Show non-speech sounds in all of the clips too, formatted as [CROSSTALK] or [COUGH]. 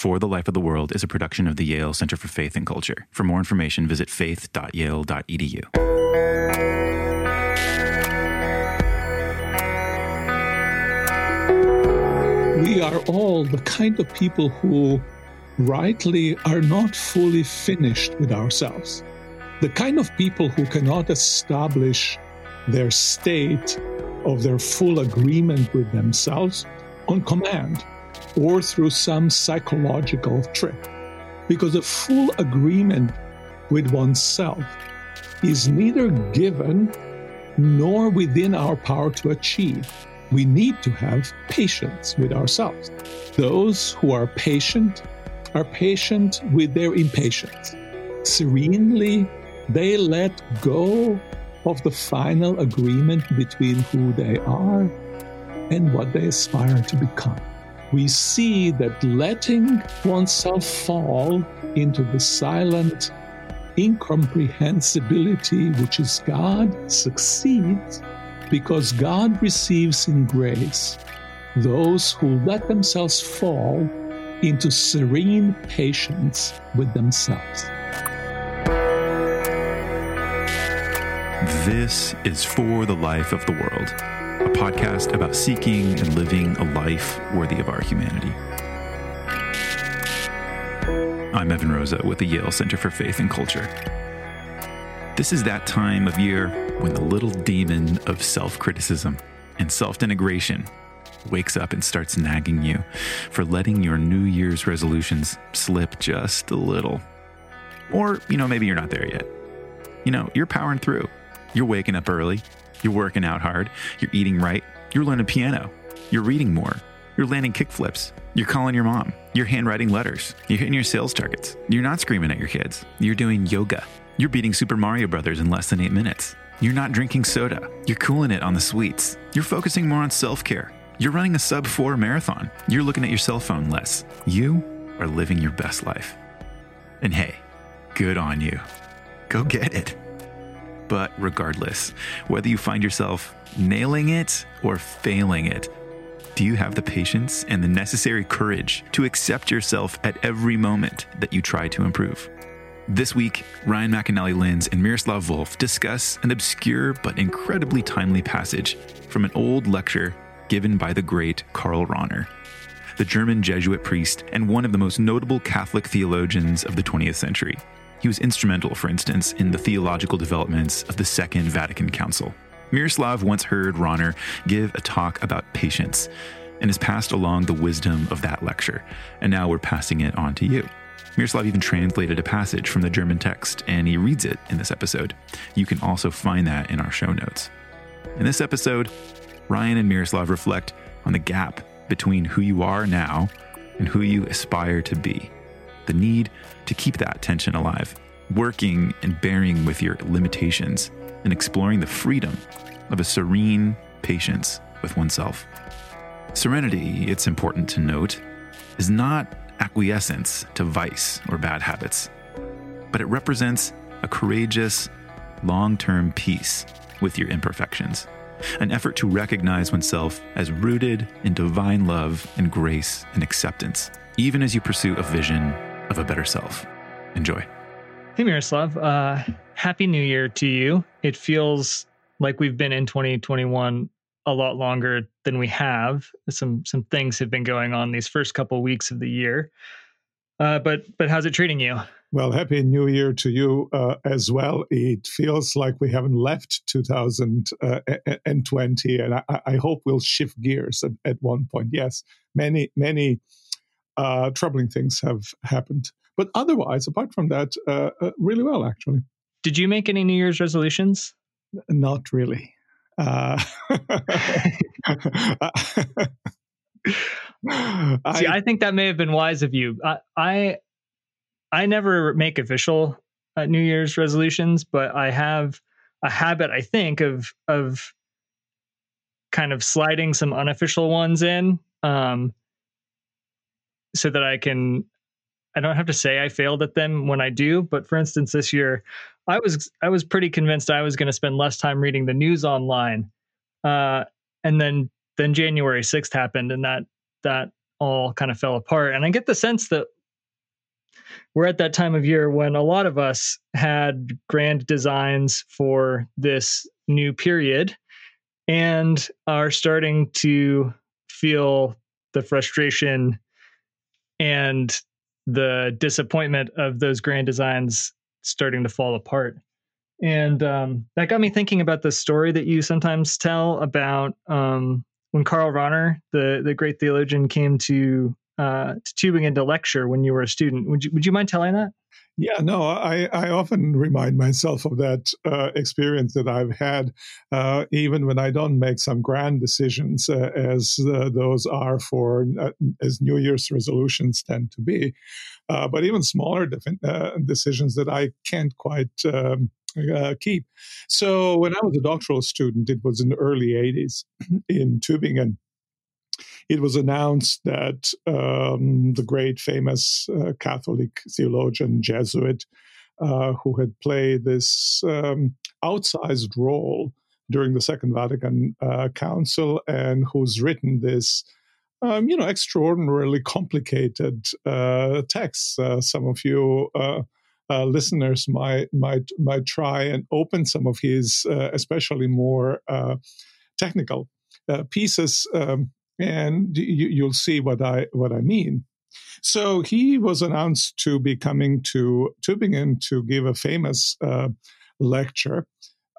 For the Life of the World is a production of the Yale Center for Faith and Culture. For more information, visit faith.yale.edu. We are all the kind of people who rightly are not fully finished with ourselves. The kind of people who cannot establish their state of their full agreement with themselves on command or through some psychological trick. Because a full agreement with oneself is neither given nor within our power to achieve. We need to have patience with ourselves. Those who are patient are patient with their impatience. Serenely, they let go of the final agreement between who they are and what they aspire to become. We see that letting oneself fall into the silent incomprehensibility, which is God, succeeds because God receives in grace those who let themselves fall into serene patience with themselves. This is For the Life of the World, podcast about seeking and living a life worthy of our humanity. I'm Evan Rosa with the Yale Center for Faith and Culture. This is that time of year when the little demon of self criticism and self denigration wakes up and starts nagging you for letting your New Year's resolutions slip just a little. Or, you know, maybe you're not there yet. You know, you're powering through. You're waking up early. You're working out hard. You're eating right. You're learning piano. You're reading more. You're landing kickflips. You're calling your mom. You're handwriting letters. You're hitting your sales targets. You're not screaming at your kids. You're doing yoga. You're beating Super Mario Brothers in less than eight minutes. You're not drinking soda. You're cooling it on the sweets. You're focusing more on self care. You're running a sub four marathon. You're looking at your cell phone less. You are living your best life. And hey, good on you. Go get it. But regardless, whether you find yourself nailing it or failing it, do you have the patience and the necessary courage to accept yourself at every moment that you try to improve? This week, Ryan McAnnally Linz and Miroslav Volf discuss an obscure but incredibly timely passage from an old lecture given by the great Karl Rahner, the German Jesuit priest and one of the most notable Catholic theologians of the 20th century. He was instrumental, for instance, in the theological developments of the Second Vatican Council. Miroslav once heard Rahner give a talk about patience and has passed along the wisdom of that lecture, and now we're passing it on to you. Miroslav even translated a passage from the German text, and he reads it in this episode. You can also find that in our show notes. In this episode, Ryan and Miroslav reflect on the gap between who you are now and who you aspire to be, the need to keep that tension alive, working and bearing with your limitations, and exploring the freedom of a serene patience with oneself. Serenity, it's important to note, is not acquiescence to vice or bad habits, but it represents a courageous, long term peace with your imperfections, an effort to recognize oneself as rooted in divine love and grace and acceptance, even as you pursue a vision of a better self. Enjoy. Hey, Miroslav. Uh, happy New Year to you. It feels like we've been in 2021 a lot longer than we have. Some some things have been going on these first couple weeks of the year. Uh, but but how's it treating you? Well, happy New Year to you uh, as well. It feels like we haven't left 2020, and I, I hope we'll shift gears at, at, one point. Yes, many many uh, troubling things have happened, but otherwise, apart from that, uh, uh, really well actually. Did you make any New Year's resolutions? Not really. Uh, [LAUGHS] See, I, think that may have been wise of you. I I, I never make official uh, New Year's resolutions, but I have a habit, I think, of of kind of sliding some unofficial ones in, um, so that I can. I don't have to say I failed at them when I do, but for instance, this year I was I was pretty convinced I was going to spend less time reading the news online, uh, and then then January sixth happened, and that that all kind of fell apart. And I get the sense that we're at that time of year when a lot of us had grand designs for this new period and are starting to feel the frustration and the disappointment of those grand designs starting to fall apart. And um, that got me thinking about the story that you sometimes tell about um, when Karl Rahner, the the great theologian, came to uh, to Tübingen to lecture when you were a student. Would you would you mind telling that? Yeah, no, I, I often remind myself of that uh, experience that I've had, uh, even when I don't make some grand decisions, uh, as uh, those are for uh, as New Year's resolutions tend to be, uh, but even smaller decisions that I can't quite um, keep. So when I was a doctoral student, it was in the early '80s [CLEARS THROAT] in Tübingen it was announced that um, the great famous uh, Catholic theologian Jesuit, uh, who had played this um, outsized role during the Second Vatican uh, Council and who's written this. Um, you know, extraordinarily complicated uh, texts. Uh, some of you uh, listeners might might might try and open some of his, especially more technical pieces. Um, and you, will see what I what I mean. So he was announced to be coming to Tübingen to give a famous uh, lecture,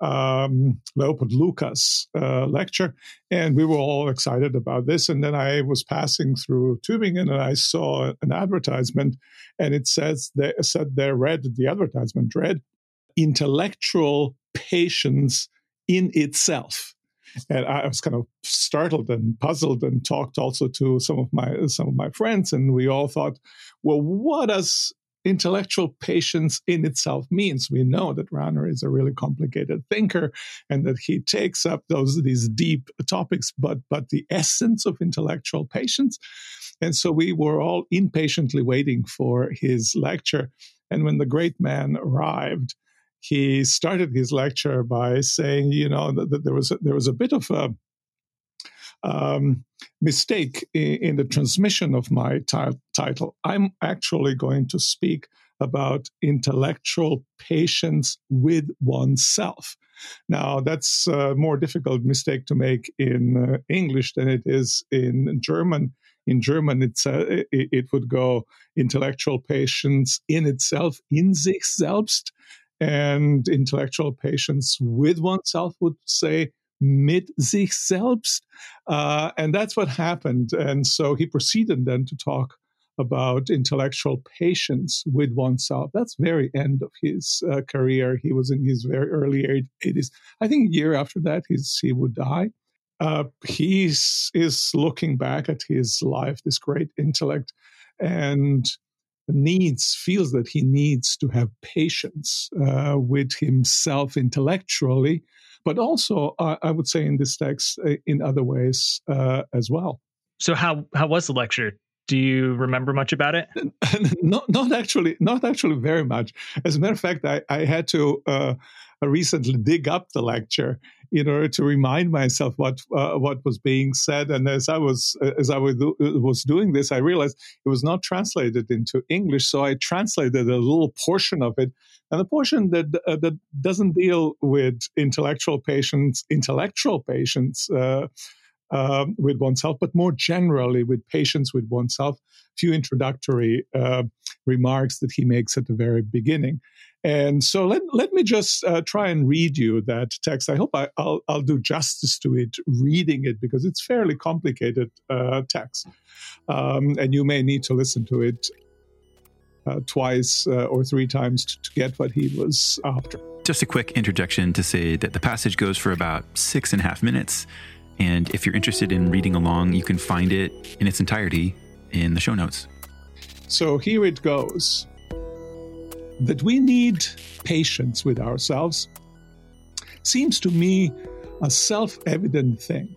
um, Leopold Lucas uh, lecture, and we were all excited about this. And then I was passing through Tübingen and I saw an advertisement, and it says they said there read the advertisement read intellectual patience in itself and I was kind of startled and puzzled, and talked also to some of my some of my friends, and we all thought, well, what does intellectual patience in itself means. We know that Rahner is a really complicated thinker and that he takes up those these deep topics, but but the essence of intellectual patience. And so we were all impatiently waiting for his lecture. And when the great man arrived, he started his lecture by saying, you know, that, that there was a, there was a bit of a um, mistake in, in, the transmission of my t- title. I'm actually going to speak about intellectual patience with oneself. Now, that's a more difficult mistake to make in uh, English than it is in German. In German, it's uh, it, it, would go intellectual patience in itself, in sich selbst, and intellectual patience with oneself would say mit sich selbst. Uh, and that's what happened. And so he proceeded then to talk about intellectual patience with oneself. That's very end of his uh, career. He was in his very early 80s. I think a year after that, he's, he would die. Uh, he is looking back at his life, this great intellect, and needs feels that he needs to have patience uh, with himself intellectually but also uh, i would say in this text uh, in other ways uh, as well. So how how was the lecture? Do you remember much about it? Not not actually not actually very much. As a matter of fact i, I had to uh, recently dig up the lecture in order to remind myself what uh, what was being said. And as I was as I was, was doing this, I realized it was not translated into English. So I translated a little portion of it, and the portion that uh, that doesn't deal with intellectual patience, intellectual patience. Uh, um, with oneself, but more generally with patience with oneself. A few introductory uh, remarks that he makes at the very beginning. And so let, let me just uh, try and read you that text. I hope I, will I'll do justice to it reading it because it's fairly complicated uh, text. Um, and you may need to listen to it uh, twice uh, or three times to, to get what he was after. Just a quick interjection to say that the passage goes for about six and a half minutes. And if you're interested in reading along, you can find it in its entirety in the show notes. So here it goes that we need patience with ourselves seems to me a self evident thing.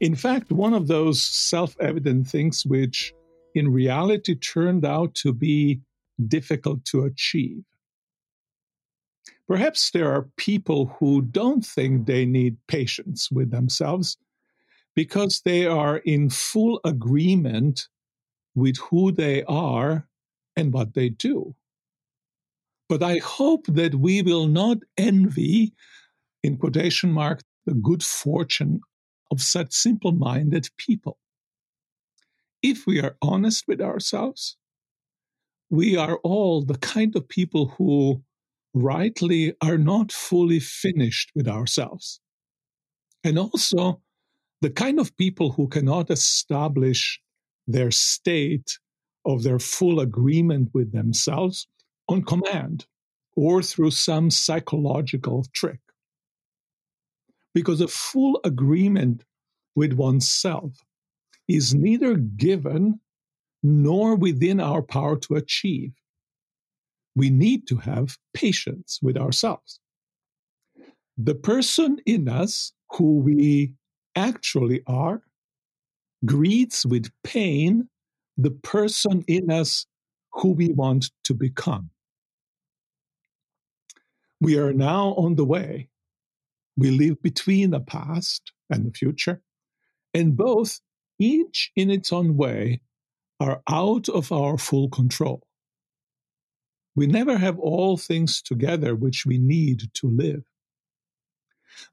In fact, one of those self evident things which in reality turned out to be difficult to achieve. Perhaps there are people who don't think they need patience with themselves, because they are in full agreement with who they are and what they do. But I hope that we will not envy, in quotation mark, the good fortune of such simple minded people. If we are honest with ourselves, we are all the kind of people who rightly are not fully finished with ourselves. And also the kind of people who cannot establish their state of their full agreement with themselves on command or through some psychological trick. Because a full agreement with oneself is neither given nor within our power to achieve. We need to have patience with ourselves. The person in us who we actually are greets with pain the person in us who we want to become. We are now on the way. We live between the past and the future, and both, each in its own way, are out of our full control. We never have all things together which we need to live.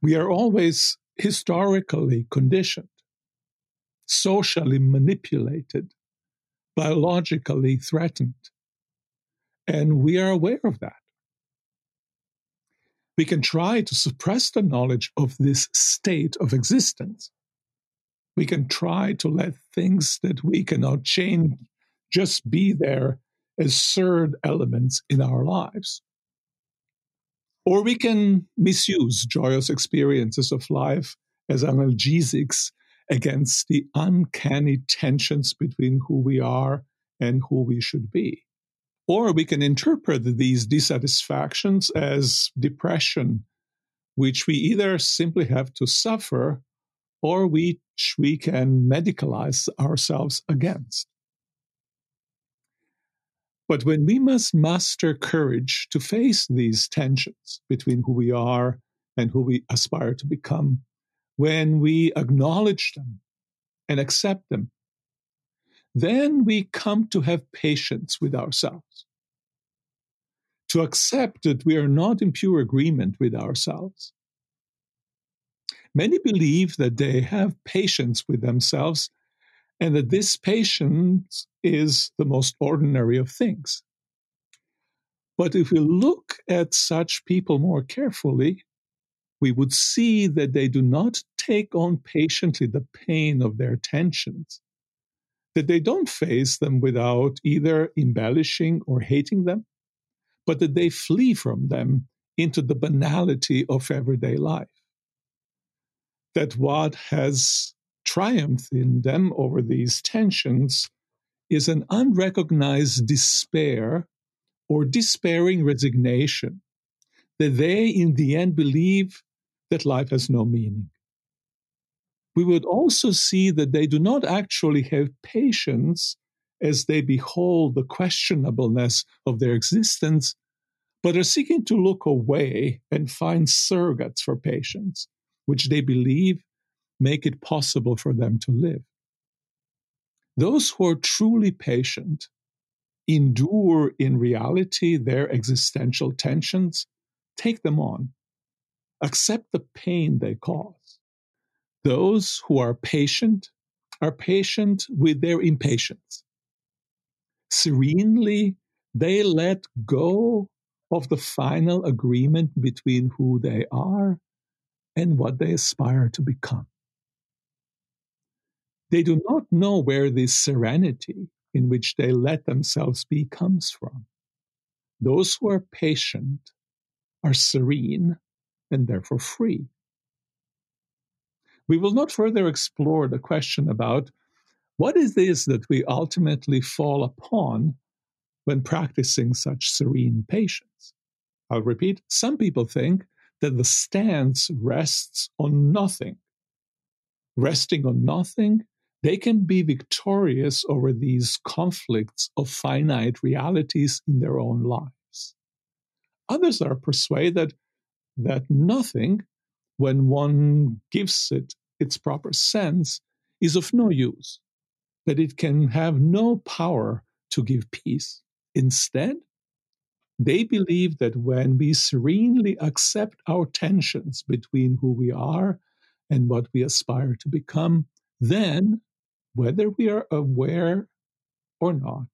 We are always historically conditioned, socially manipulated, biologically threatened. And we are aware of that. We can try to suppress the knowledge of this state of existence. We can try to let things that we cannot change just be there as third elements in our lives. Or we can misuse joyous experiences of life as analgesics against the uncanny tensions between who we are and who we should be. Or we can interpret these dissatisfactions as depression, which we either simply have to suffer or which we can medicalize ourselves against. But when we must muster courage to face these tensions between who we are and who we aspire to become, when we acknowledge them and accept them, then we come to have patience with ourselves. To accept that we are not in pure agreement with ourselves. Many believe that they have patience with themselves and that this patience is the most ordinary of things. But if we look at such people more carefully, we would see that they do not take on patiently the pain of their tensions, that they don't face them without either embellishing or hating them, but that they flee from them into the banality of everyday life. That what has triumphed in them over these tensions is an unrecognized despair or despairing resignation that they in the end believe that life has no meaning. We would also see that they do not actually have patience as they behold the questionableness of their existence, but are seeking to look away and find surrogates for patience, which they believe make it possible for them to live. Those who are truly patient endure in reality their existential tensions, take them on, accept the pain they cause. Those who are patient are patient with their impatience. Serenely, they let go of the final agreement between who they are and what they aspire to become. They do not know where this serenity in which they let themselves be comes from. Those who are patient are serene and therefore free. We will not further explore the question about what is this that we ultimately fall upon when practicing such serene patience. I'll repeat some people think that the stance rests on nothing. Resting on nothing, they can be victorious over these conflicts of finite realities in their own lives. Others are persuaded that nothing, when one gives it its proper sense is of no use, that it can have no power to give peace. Instead, they believe that when we serenely accept our tensions between who we are and what we aspire to become, then, whether we are aware or not,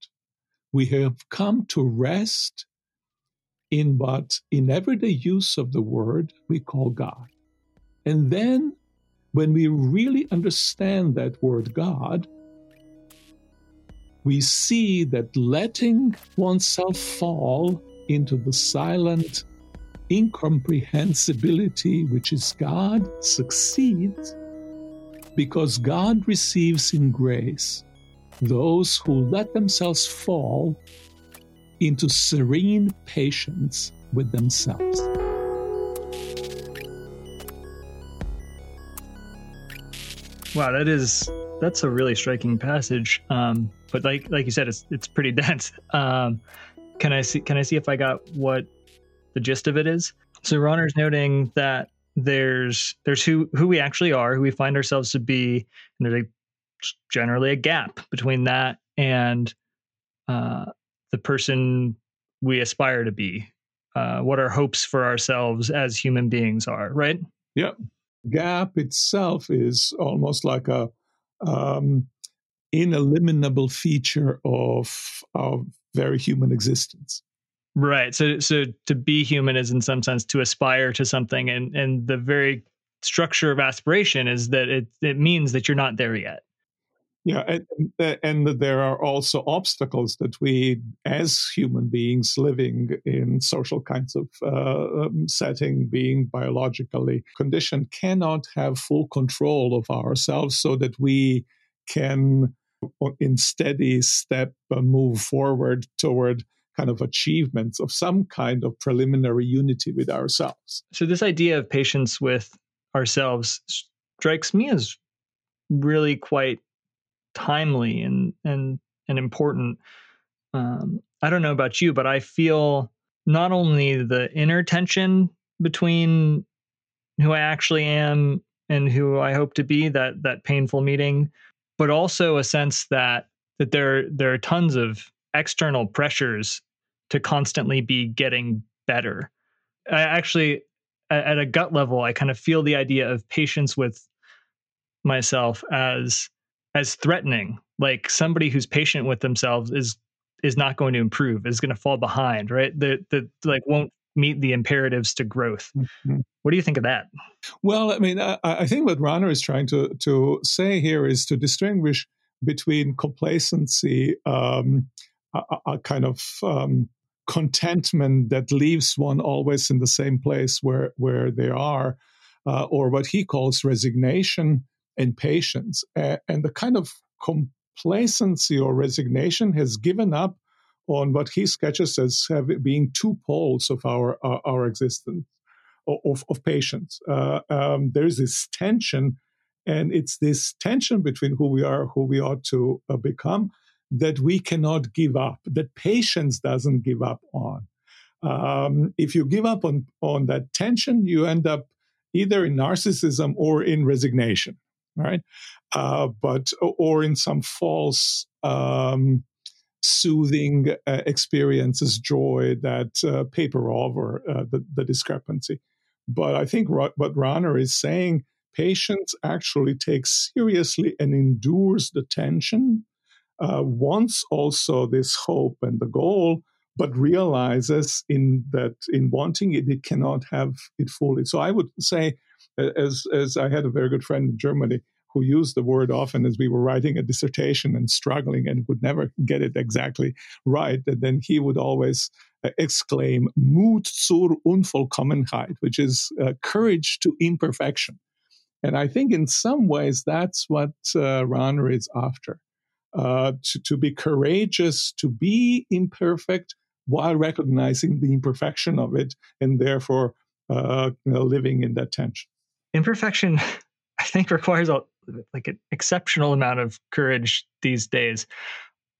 we have come to rest in what, in everyday use of the word, we call God. And then, when we really understand that word God, we see that letting oneself fall into the silent incomprehensibility which is God succeeds because God receives in grace those who let themselves fall into serene patience with themselves. Wow, that is that's a really striking passage. Um, but like like you said, it's it's pretty [LAUGHS] dense. Um, can I see can I see if I got what the gist of it is? So Rahner's noting that there's there's who who we actually are, who we find ourselves to be, and there's a generally a gap between that and uh, the person we aspire to be, uh, what our hopes for ourselves as human beings are, right? Yeah. Gap itself is almost like a um, ineliminable feature of our very human existence. Right. So so to be human is in some sense to aspire to something and and the very structure of aspiration is that it it means that you're not there yet. Yeah, and, and there are also obstacles that we, as human beings living in social kinds of uh, um, setting, being biologically conditioned, cannot have full control of ourselves so that we can, in steady step, uh, move forward toward kind of achievements of some kind of preliminary unity with ourselves. So, this idea of patience with ourselves strikes me as really quite timely and and and important. Um, I don't know about you, but I feel not only the inner tension between who I actually am and who I hope to be that that painful meeting, but also a sense that that there there are tons of external pressures to constantly be getting better. I actually at a gut level I kind of feel the idea of patience with myself as as threatening like somebody who's patient with themselves is is not going to improve is going to fall behind right? That that like won't meet the imperatives to growth. Mm-hmm. what do you think of that? Well i mean I, I, think what Rahner is trying to to say here is to distinguish between complacency um, a, a, kind of um, contentment that leaves one always in the same place where where they are uh, or what he calls resignation and patience. and the kind of complacency or resignation has given up on what he sketches as being two poles of our our, our existence of, of patience. Uh, um, there is this tension, and it's this tension between who we are, who we ought to uh, become, that we cannot give up. That patience doesn't give up on. Um, if you give up on on that tension, you end up either in narcissism or in resignation right? Uh, but or in some false um, soothing uh, experiences, joy that uh, paper over uh, the, the, discrepancy. But I think what, Rahner is saying, patience actually takes seriously and endures the tension, uh, wants also this hope and the goal, but realizes in that in wanting it, it cannot have it fully. So I would say as as I had a very good friend in Germany who used the word often as we were writing a dissertation and struggling and would never get it exactly right. And then he would always uh, exclaim Mut zur Unvollkommenheit, which is uh, courage to imperfection. And I think in some ways that's what uh, Rahner is after. Uh, to, to be courageous, to be imperfect while recognizing the imperfection of it and therefore uh, living in that tension imperfection [LAUGHS] i think requires a like an exceptional amount of courage these days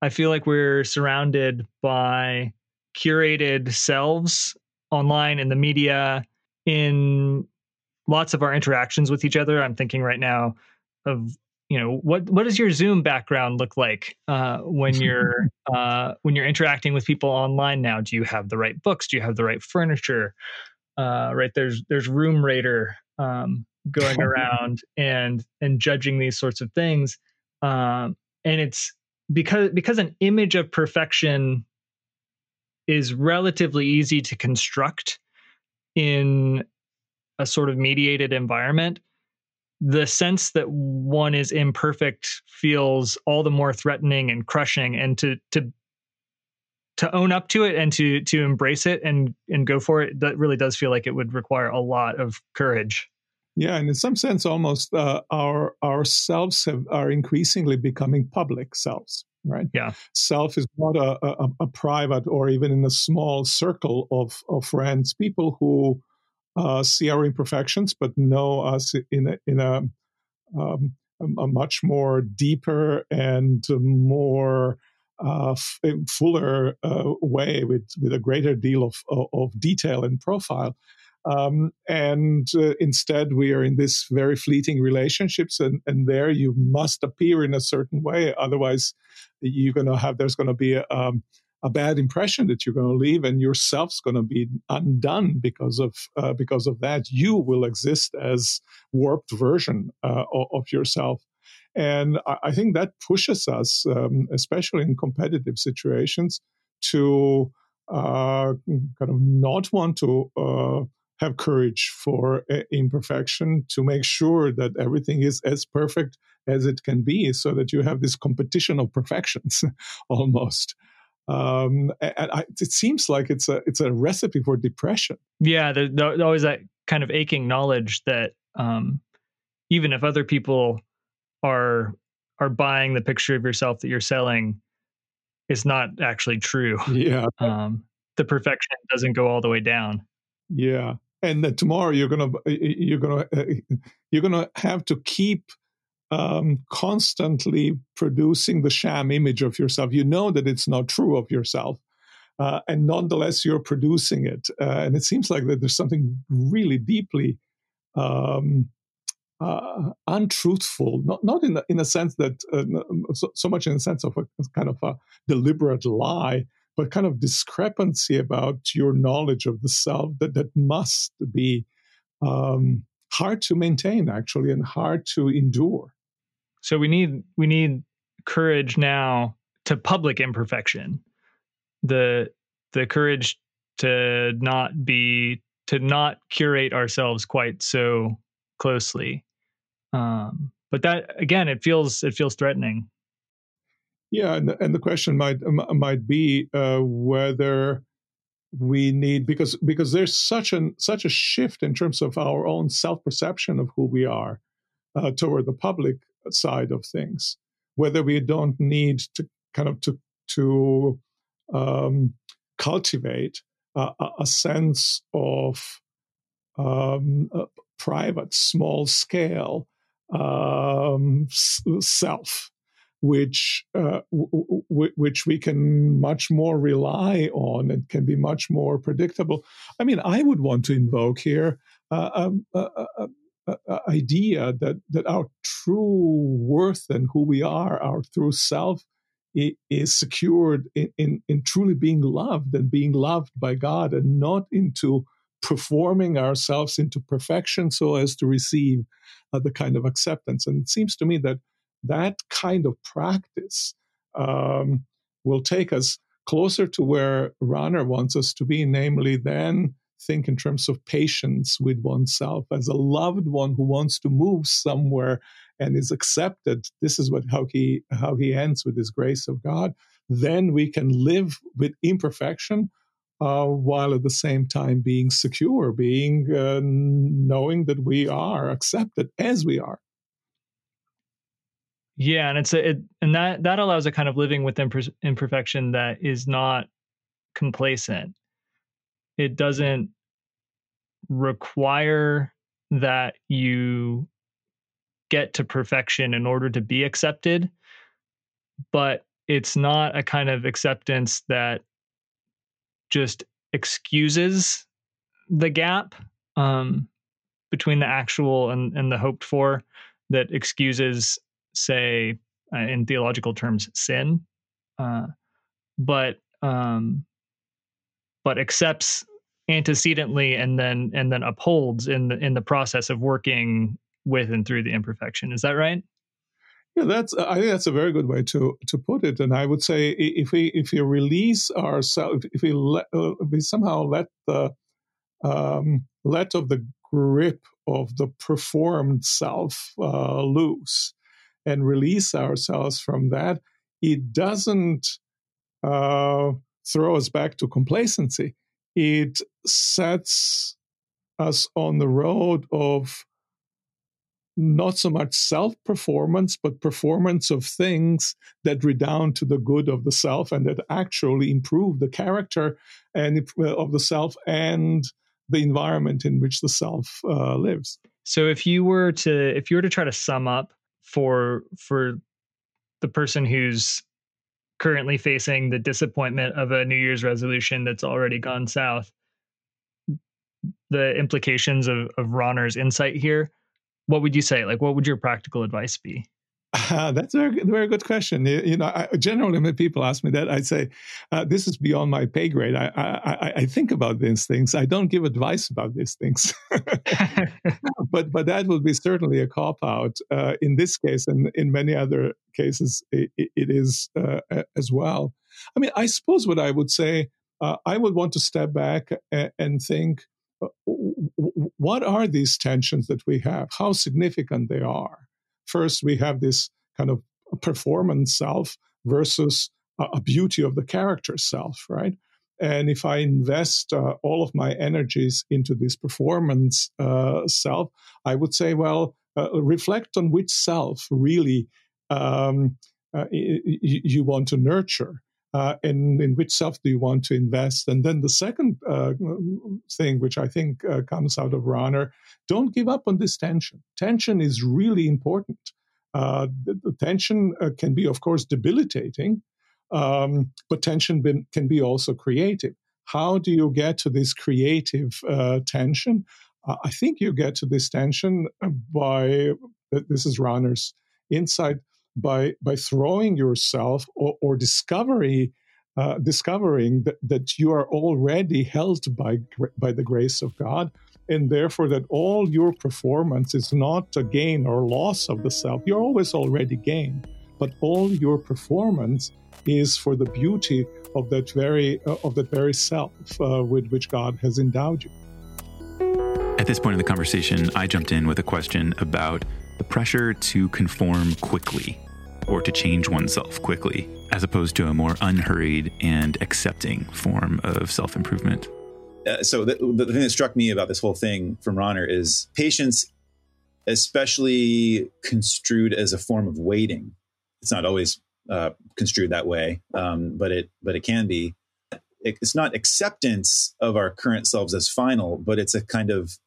i feel like we're surrounded by curated selves online in the media in lots of our interactions with each other. I'm thinking right now of you know what what does your Zoom background look like uh, when [LAUGHS] you're uh, when you're interacting with people online now? Do you have the right books? Do you have the right furniture? Uh, right there's there's RoomRater um, going [LAUGHS] around and and judging these sorts of things, um, and it's because because an image of perfection is relatively easy to construct in a sort of mediated environment the sense that one is imperfect feels all the more threatening and crushing and to to to own up to it and to to embrace it and and go for it that really does feel like it would require a lot of courage. Yeah and in some sense almost uh, our our selves have, are increasingly becoming public selves right? Yeah. Self is not a, a, a private or even in a small circle of of friends. People who uh, see our imperfections, but know us in a, in a, um, a much more deeper and more uh, fuller uh, way with, with a greater deal of, of, of detail and profile. Um, and uh, instead, we are in this very fleeting relationships, and, and there you must appear in a certain way. Otherwise, you're going to have there's going to be a, um, a bad impression that you're going to leave, and yourself's going to be undone because of uh, because of that. You will exist as warped version uh, of yourself, and I think that pushes us, um, especially in competitive situations, to uh, kind of not want to uh, have courage for imperfection to make sure that everything is as perfect as it can be so that you have this competition of perfections [LAUGHS] almost um, and I, it seems like it's a it's a recipe for depression. Yeah, there's, there's always that kind of aching knowledge that um, even if other people are are buying the picture of yourself that you're selling, it's not actually true. [LAUGHS] Yeah, [LAUGHS] um, the perfection doesn't go all the way down. Yeah, and tomorrow you're gonna you're gonna you're gonna have to keep um, constantly producing the sham image of yourself. You know that it's not true of yourself. Uh, and nonetheless, you're producing it. Uh, and it seems like that there's something really deeply um, uh, untruthful, not, not in, a, in a sense that, uh, so, so, much in the sense of a kind of a deliberate lie, but kind of discrepancy about your knowledge of the self that, that must be um, hard to maintain, actually, and hard to endure. So we need we need courage now to public imperfection. The the courage to not be to not curate ourselves quite so closely. Um, but that again, it feels it feels threatening. Yeah, and the, and the question might might be uh, whether we need because because there's such an such a shift in terms of our own self perception of who we are uh, toward the public side of things, whether we don't need to kind of to to um, cultivate a, a, sense of um, private, small scale um, self, which uh, which we can much more rely on and can be much more predictable. I mean, I would want to invoke here uh, um, uh, uh uh, idea that that our true worth and who we are, our true self, is secured in, in, in truly being loved and being loved by God, and not into performing ourselves into perfection so as to receive uh, the kind of acceptance. And it seems to me that that kind of practice um, will take us closer to where Rahner wants us to be, namely, then think in terms of patience with oneself as a loved one who wants to move somewhere and is accepted this is what how he how he ends with his grace of god then we can live with imperfection uh, while at the same time being secure being uh, knowing that we are accepted as we are. Yeah and it's a it, and that that allows a kind of living with imper- imperfection that is not complacent. It doesn't require that you get to perfection in order to be accepted but it's not a kind of acceptance that just excuses the gap um, between the actual and, and the hoped for that excuses, say, uh, in theological terms, sin, uh, but um, but accepts antecedently and then and then upholds in the in the process of working with and through the imperfection. Is that right? Yeah, that's. I think that's a very good way to to put it. And I would say if we if we release ourselves, if we let, uh, we somehow let the um, let of the grip of the performed self uh, loose and release ourselves from that, it doesn't uh, throw us back to complacency. It sets us on the road of not so much self performance, but performance of things that redound to the good of the self and that actually improve the character and uh, of the self and the environment in which the self uh, lives. So if you were to if you were to try to sum up for for the person who's currently facing the disappointment of a New Year's resolution that's already gone south, the implications of of Rahner's insight here what would you say? Like, what would your practical advice be? Uh, that's a very, very good question. You know, I, generally when people ask me that, I say, uh, "This is beyond my pay grade." I, I, I, think about these things. I don't give advice about these things, [LAUGHS] [LAUGHS] but but that would be certainly a cop out uh, in this case, and in many other cases, it, it is uh, as well. I mean, I suppose what I would say, uh, I would want to step back and, and think uh, what are these tensions that we have? How significant they are? First, we have this kind of performance self versus a beauty of the character self, right? And if I invest uh, all of my energies into this performance uh, self, I would say, well, uh, reflect on which self really um, uh, you want to nurture uh, and in which self do you want to invest? And then the second uh, thing, which I think uh, comes out of Rahner, don't give up on this tension. Tension is really important. Uh, the, the, tension uh, can be, of course, debilitating, um, but tension can be also creative. How do you get to this creative uh, tension? I think you get to this tension by this is Rahner's insight by by throwing yourself or, or discovery uh, discovering that, that you are already held by by the grace of God and therefore that all your performance is not a gain or loss of the self. You're always already gain, but all your performance is for the beauty of that very uh, of that very self uh, with which God has endowed you. At this point in the conversation I jumped in with a question about pressure to conform quickly or to change oneself quickly, as opposed to a more unhurried and accepting form of self improvement. Uh, so, the, the thing that struck me about this whole thing from Rahner is patience, especially construed as a form of waiting. It's not always uh, construed that way, um, but it but it can be. It's not acceptance of our current selves as final, but it's a kind of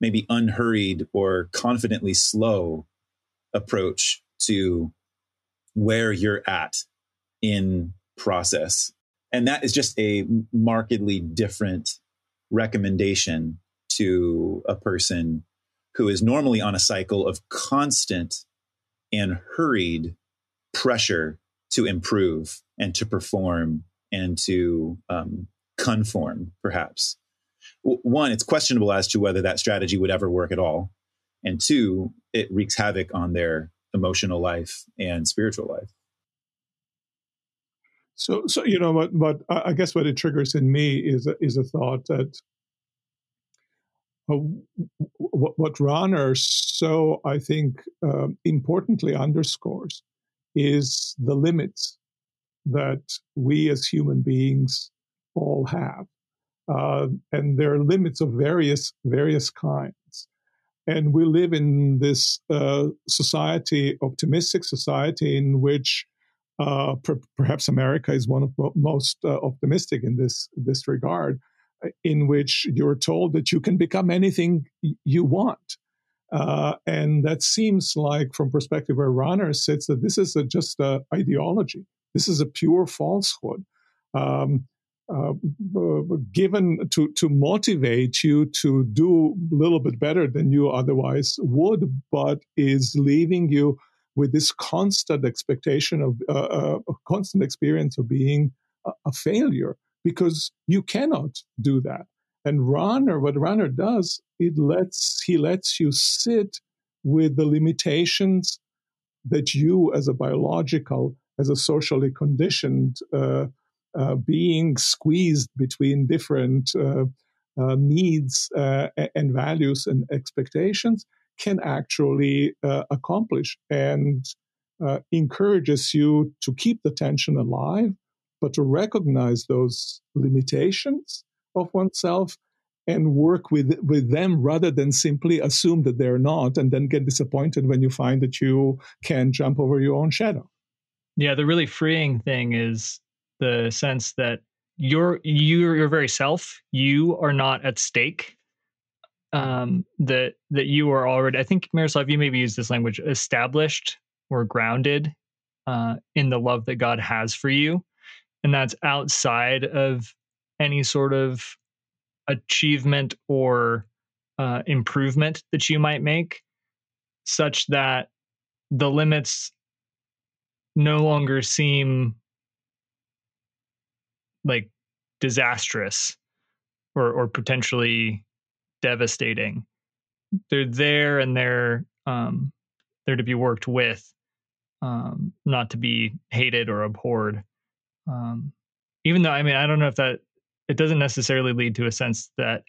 maybe unhurried or confidently slow approach to where you're at in process. And that is just a markedly different recommendation to a person who is normally on a cycle of constant and hurried pressure to improve and to perform and to um, conform, perhaps. One, it's questionable as to whether that strategy would ever work at all. And two, it wreaks havoc on their emotional life and spiritual life. So, so you know, but, but I guess what it triggers in me is a, is a thought that uh, what, what Rahner so I think um, importantly underscores is the limits that we as human beings all have, uh, and there are limits of various various kinds. And we live in this uh, society, optimistic society, in which uh, per- perhaps America is one of the most uh, optimistic in this this regard, uh, in which you're told that you can become anything you want. Uh, and that seems like, from perspective where Rahner sits, that this is a, just an ideology. This is a pure falsehood. Um, uh, given to to motivate you to do a little bit better than you otherwise would, but is leaving you with this constant expectation of uh, uh a constant experience of being a, a, failure because you cannot do that. And Rahner, what Rahner does, it lets he lets you sit with the limitations that you, as a biological, as a socially conditioned uh, uh, being squeezed between different uh, uh needs uh, and values and expectations, can actually uh, accomplish and encourages you to keep the tension alive, but to recognize those limitations of oneself and work with with them rather than simply assume that they're not and then get disappointed when you find that you can jump over your own shadow. Yeah, the really freeing thing is the sense that you're you're your very self. You are not at stake. Um, that that you are already. I think Miroslav, you maybe use this language, established or grounded uh, in the love that God has for you, and that's outside of any sort of achievement or uh, improvement that you might make, such that the limits no longer seem like disastrous or or potentially devastating. They're there and they're um, they're to be worked with, um, not to be hated or abhorred. Um, even though I mean I don't know if that it doesn't necessarily lead to a sense that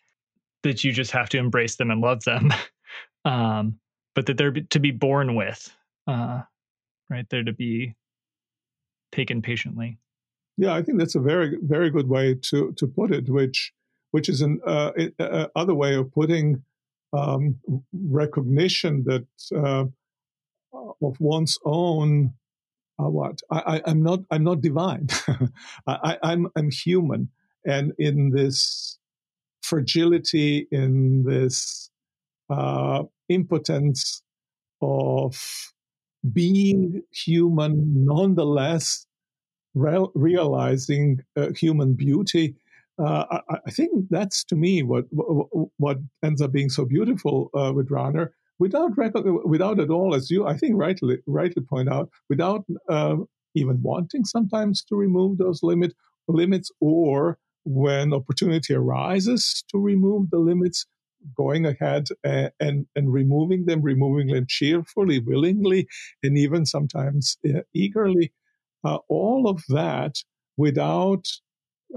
that you just have to embrace them and love them, [LAUGHS] um, but that they're to be borne with, uh, right? They're to be taken patiently. Yeah, I think that's a very very good way to to put it, which which is an uh, uh, other way of putting um, recognition that uh, of one's own uh, what I, am not I'm not divine. [LAUGHS] I, I'm I'm human, and in this fragility, in this uh, impotence of being human, nonetheless re- realizing uh, human beauty. Uh, I, I, think that's to me what what ends up being so beautiful uh, with Rahner, without without at all, as you I think rightly rightly point out, without uh, even wanting sometimes to remove those limit limits, or when opportunity arises to remove the limits, going ahead and, and, and removing them, removing them cheerfully, willingly, and even sometimes uh, eagerly. Uh, all of that without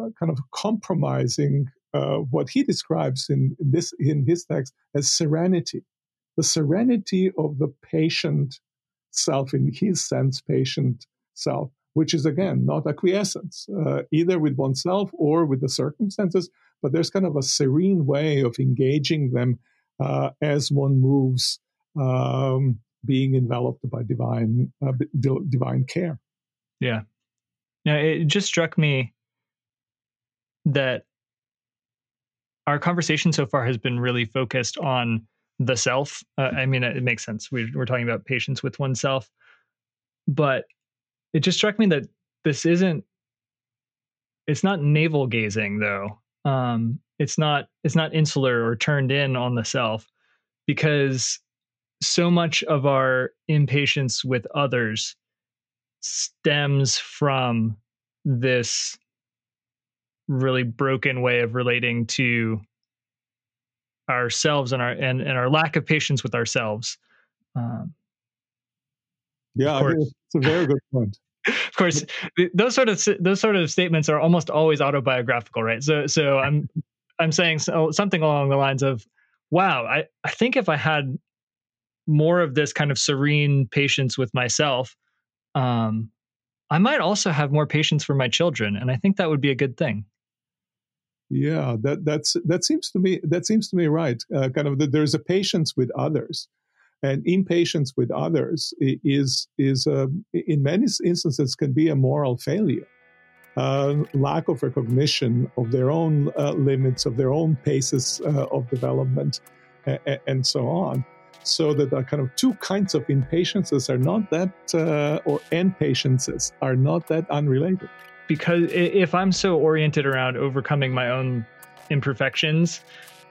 uh, kind of compromising uh, what he describes in, in, this in his text as serenity, the serenity of the patient self, in his sense, patient self, which is again not acquiescence, uh, either with oneself or with the circumstances, but there's kind of a serene way of engaging them uh, as one moves, um, being enveloped by divine uh, divine care. Yeah. Now it just struck me that our conversation so far has been really focused on the self. Uh, I mean, it makes sense. We, we're talking about patience with oneself, but it just struck me that this isn't it's not navel gazing though um it's not it's not insular or turned in on the self because so much of our impatience with others stems from this really broken way of relating to ourselves and our and, and our lack of patience with ourselves um, yeah, it's a very good point. [LAUGHS] of course, those sort of those sort of statements are almost always autobiographical, right? So, so I'm I'm saying something along the lines of, "Wow, I I think if I had more of this kind of serene patience with myself, um, I might also have more patience for my children, and I think that would be a good thing." Yeah, that that's that seems to me that seems to me right. Uh, kind of that there's a patience with others and impatience with others is is uh, in many instances can be a moral failure. Uh, lack of recognition of their own uh, limits, of their own paces uh, of development, and so on. So that the kind of two kinds of impatiences are not that, uh, or impatiences are not that unrelated. because if I'm so oriented around overcoming my own imperfections,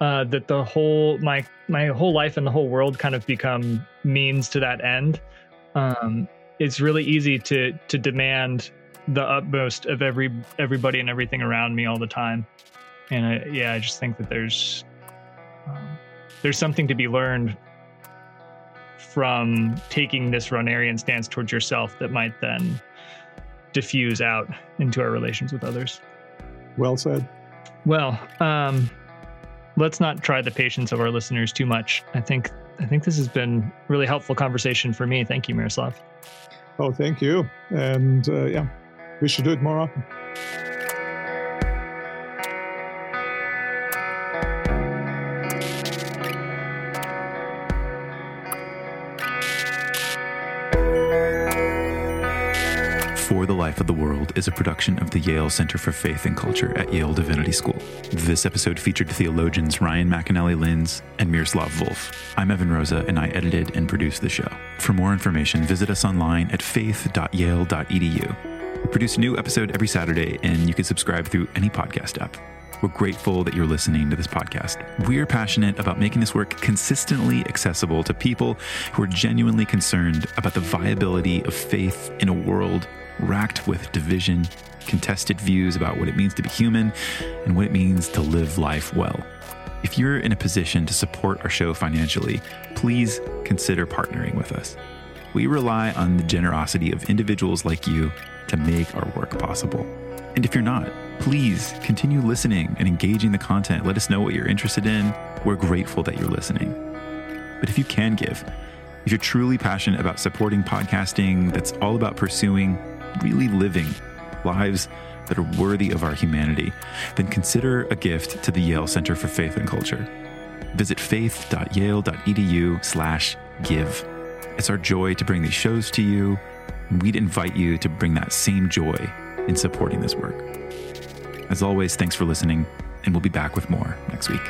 uh, that the whole my my whole life and the whole world kind of become means to that end. Um, it's really easy to to demand the utmost of every everybody and everything around me all the time, and I, yeah, I just think that there's um, there's something to be learned from taking this Rahnerian stance towards yourself that might then diffuse out into our relations with others. Well said. Well, um, let's not try the patience of our listeners too much. I think I think this has been really helpful conversation for me. Thank you, Miroslav. Oh, thank you. And uh, yeah, we should do it more often. For the Life of the World is a production of the Yale Center for Faith and Culture at Yale Divinity School. This episode featured theologians Ryan McAnnally Linz and Miroslav Volf. I'm Evan Rosa, and I edited and produced the show. For more information, visit us online at faith.yale.edu. We produce a new episode every Saturday, and you can subscribe through any podcast app. We're grateful that you're listening to this podcast. We're passionate about making this work consistently accessible to people who are genuinely concerned about the viability of faith in a world racked with division, contested views about what it means to be human, and what it means to live life well. If you're in a position to support our show financially, please consider partnering with us. We rely on the generosity of individuals like you to make our work possible. And if you're not, please continue listening and engaging the content. Let us know what you're interested in. We're grateful that you're listening. But if you can give, if you're truly passionate about supporting podcasting that's all about pursuing really living lives that are worthy of our humanity, then consider a gift to the Yale Center for Faith and Culture. Visit faith.yale.edu slash give. It's our joy to bring these shows to you. And we'd invite you to bring that same joy in supporting this work. As always, thanks for listening, and we'll be back with more next week.